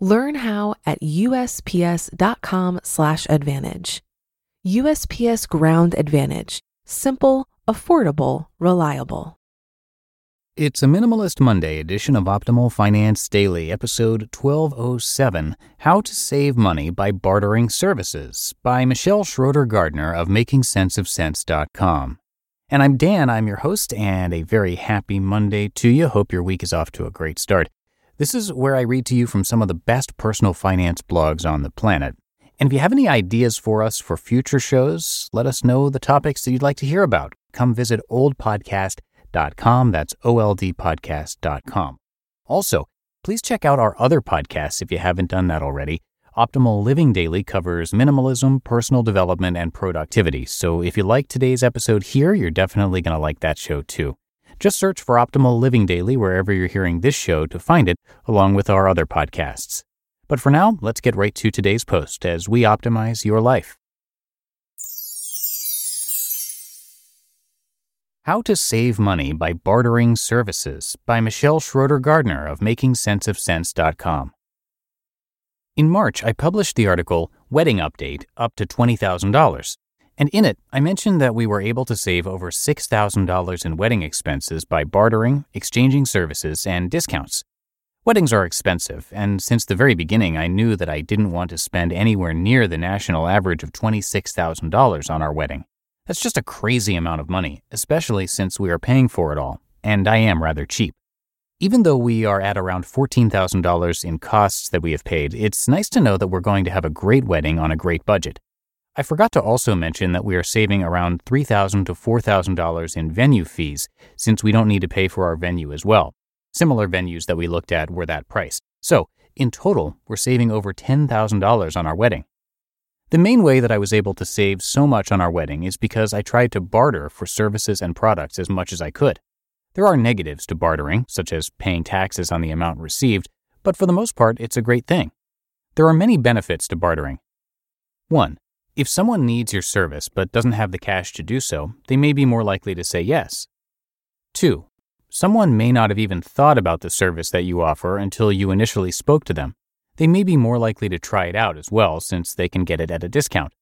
Learn how at usps.com/advantage. USPS Ground Advantage: simple, affordable, reliable. It's a Minimalist Monday edition of Optimal Finance Daily, episode 1207 How to Save Money by Bartering Services by Michelle Schroeder Gardner of MakingSenseOfCents.com. And I'm Dan, I'm your host, and a very happy Monday to you. Hope your week is off to a great start. This is where I read to you from some of the best personal finance blogs on the planet. And if you have any ideas for us for future shows, let us know the topics that you'd like to hear about. Come visit oldpodcast.com. That's oldpodcast.com. Also, please check out our other podcasts if you haven't done that already. Optimal Living Daily covers minimalism, personal development, and productivity. So if you like today's episode here, you're definitely going to like that show too. Just search for Optimal Living Daily wherever you're hearing this show to find it, along with our other podcasts. But for now, let's get right to today's post as we optimize your life. How to Save Money by Bartering Services by Michelle Schroeder Gardner of MakingSenseOfCents.com. In March, I published the article Wedding Update Up to $20,000 and in it, I mentioned that we were able to save over $6,000 in wedding expenses by bartering, exchanging services, and discounts. Weddings are expensive, and since the very beginning, I knew that I didn't want to spend anywhere near the national average of $26,000 on our wedding. That's just a crazy amount of money, especially since we are paying for it all, and I am rather cheap. Even though we are at around $14,000 in costs that we have paid, it's nice to know that we're going to have a great wedding on a great budget. I forgot to also mention that we are saving around $3,000 to $4,000 in venue fees since we don't need to pay for our venue as well. Similar venues that we looked at were that price. So, in total, we're saving over $10,000 on our wedding. The main way that I was able to save so much on our wedding is because I tried to barter for services and products as much as I could. There are negatives to bartering, such as paying taxes on the amount received, but for the most part, it's a great thing. There are many benefits to bartering. 1. If someone needs your service but doesn't have the cash to do so, they may be more likely to say yes. 2. Someone may not have even thought about the service that you offer until you initially spoke to them. They may be more likely to try it out as well since they can get it at a discount.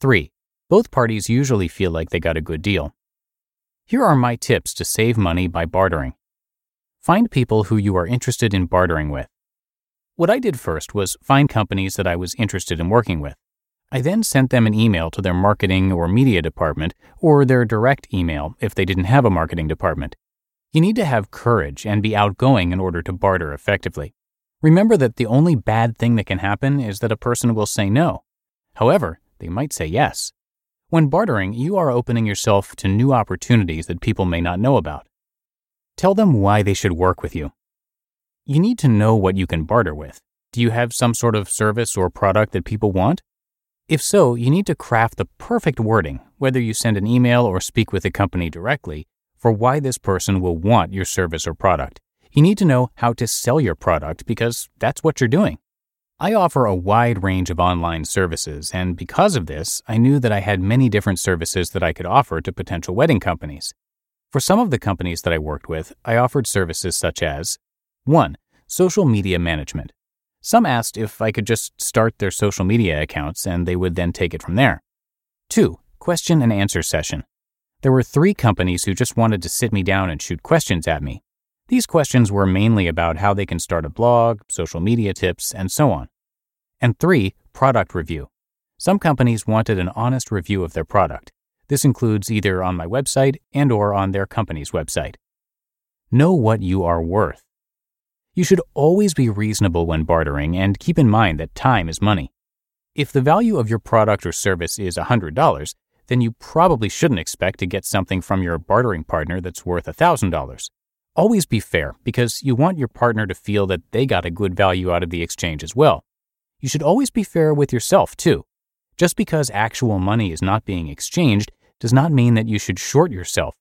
3. Both parties usually feel like they got a good deal. Here are my tips to save money by bartering. Find people who you are interested in bartering with. What I did first was find companies that I was interested in working with. I then sent them an email to their marketing or media department or their direct email if they didn't have a marketing department. You need to have courage and be outgoing in order to barter effectively. Remember that the only bad thing that can happen is that a person will say no. However, they might say yes. When bartering, you are opening yourself to new opportunities that people may not know about. Tell them why they should work with you. You need to know what you can barter with. Do you have some sort of service or product that people want? If so, you need to craft the perfect wording, whether you send an email or speak with the company directly, for why this person will want your service or product. You need to know how to sell your product because that's what you're doing. I offer a wide range of online services, and because of this, I knew that I had many different services that I could offer to potential wedding companies. For some of the companies that I worked with, I offered services such as 1. Social media management. Some asked if I could just start their social media accounts and they would then take it from there. 2. Question and answer session. There were three companies who just wanted to sit me down and shoot questions at me. These questions were mainly about how they can start a blog, social media tips, and so on. And 3. Product review. Some companies wanted an honest review of their product. This includes either on my website and or on their company's website. Know what you are worth. You should always be reasonable when bartering and keep in mind that time is money. If the value of your product or service is $100, then you probably shouldn't expect to get something from your bartering partner that's worth $1,000. Always be fair because you want your partner to feel that they got a good value out of the exchange as well. You should always be fair with yourself, too. Just because actual money is not being exchanged does not mean that you should short yourself.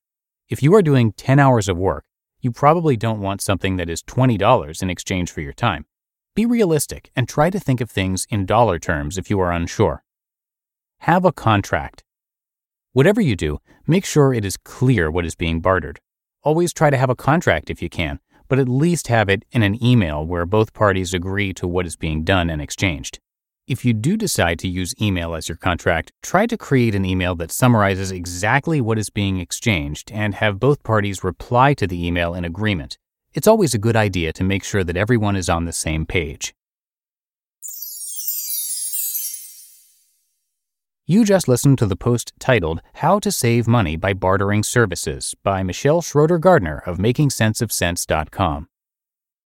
If you are doing 10 hours of work, you probably don't want something that is $20 in exchange for your time. Be realistic and try to think of things in dollar terms if you are unsure. Have a contract. Whatever you do, make sure it is clear what is being bartered. Always try to have a contract if you can, but at least have it in an email where both parties agree to what is being done and exchanged. If you do decide to use email as your contract, try to create an email that summarizes exactly what is being exchanged and have both parties reply to the email in agreement. It's always a good idea to make sure that everyone is on the same page. You just listened to the post titled How to Save Money by Bartering Services by Michelle Schroeder Gardner of MakingSenseOfCents.com.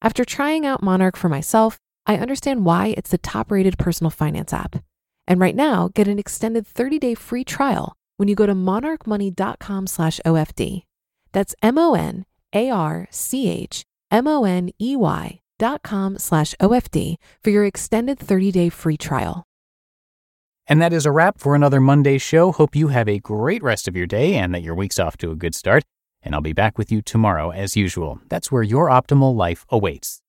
After trying out Monarch for myself, I understand why it's the top-rated personal finance app. And right now, get an extended 30-day free trial when you go to monarchmoney.com slash OFD. That's M-O-N-A-R-C-H-M-O-N-E-Y dot com slash OFD for your extended 30-day free trial. And that is a wrap for another Monday show. Hope you have a great rest of your day and that your week's off to a good start. And I'll be back with you tomorrow as usual. That's where your optimal life awaits.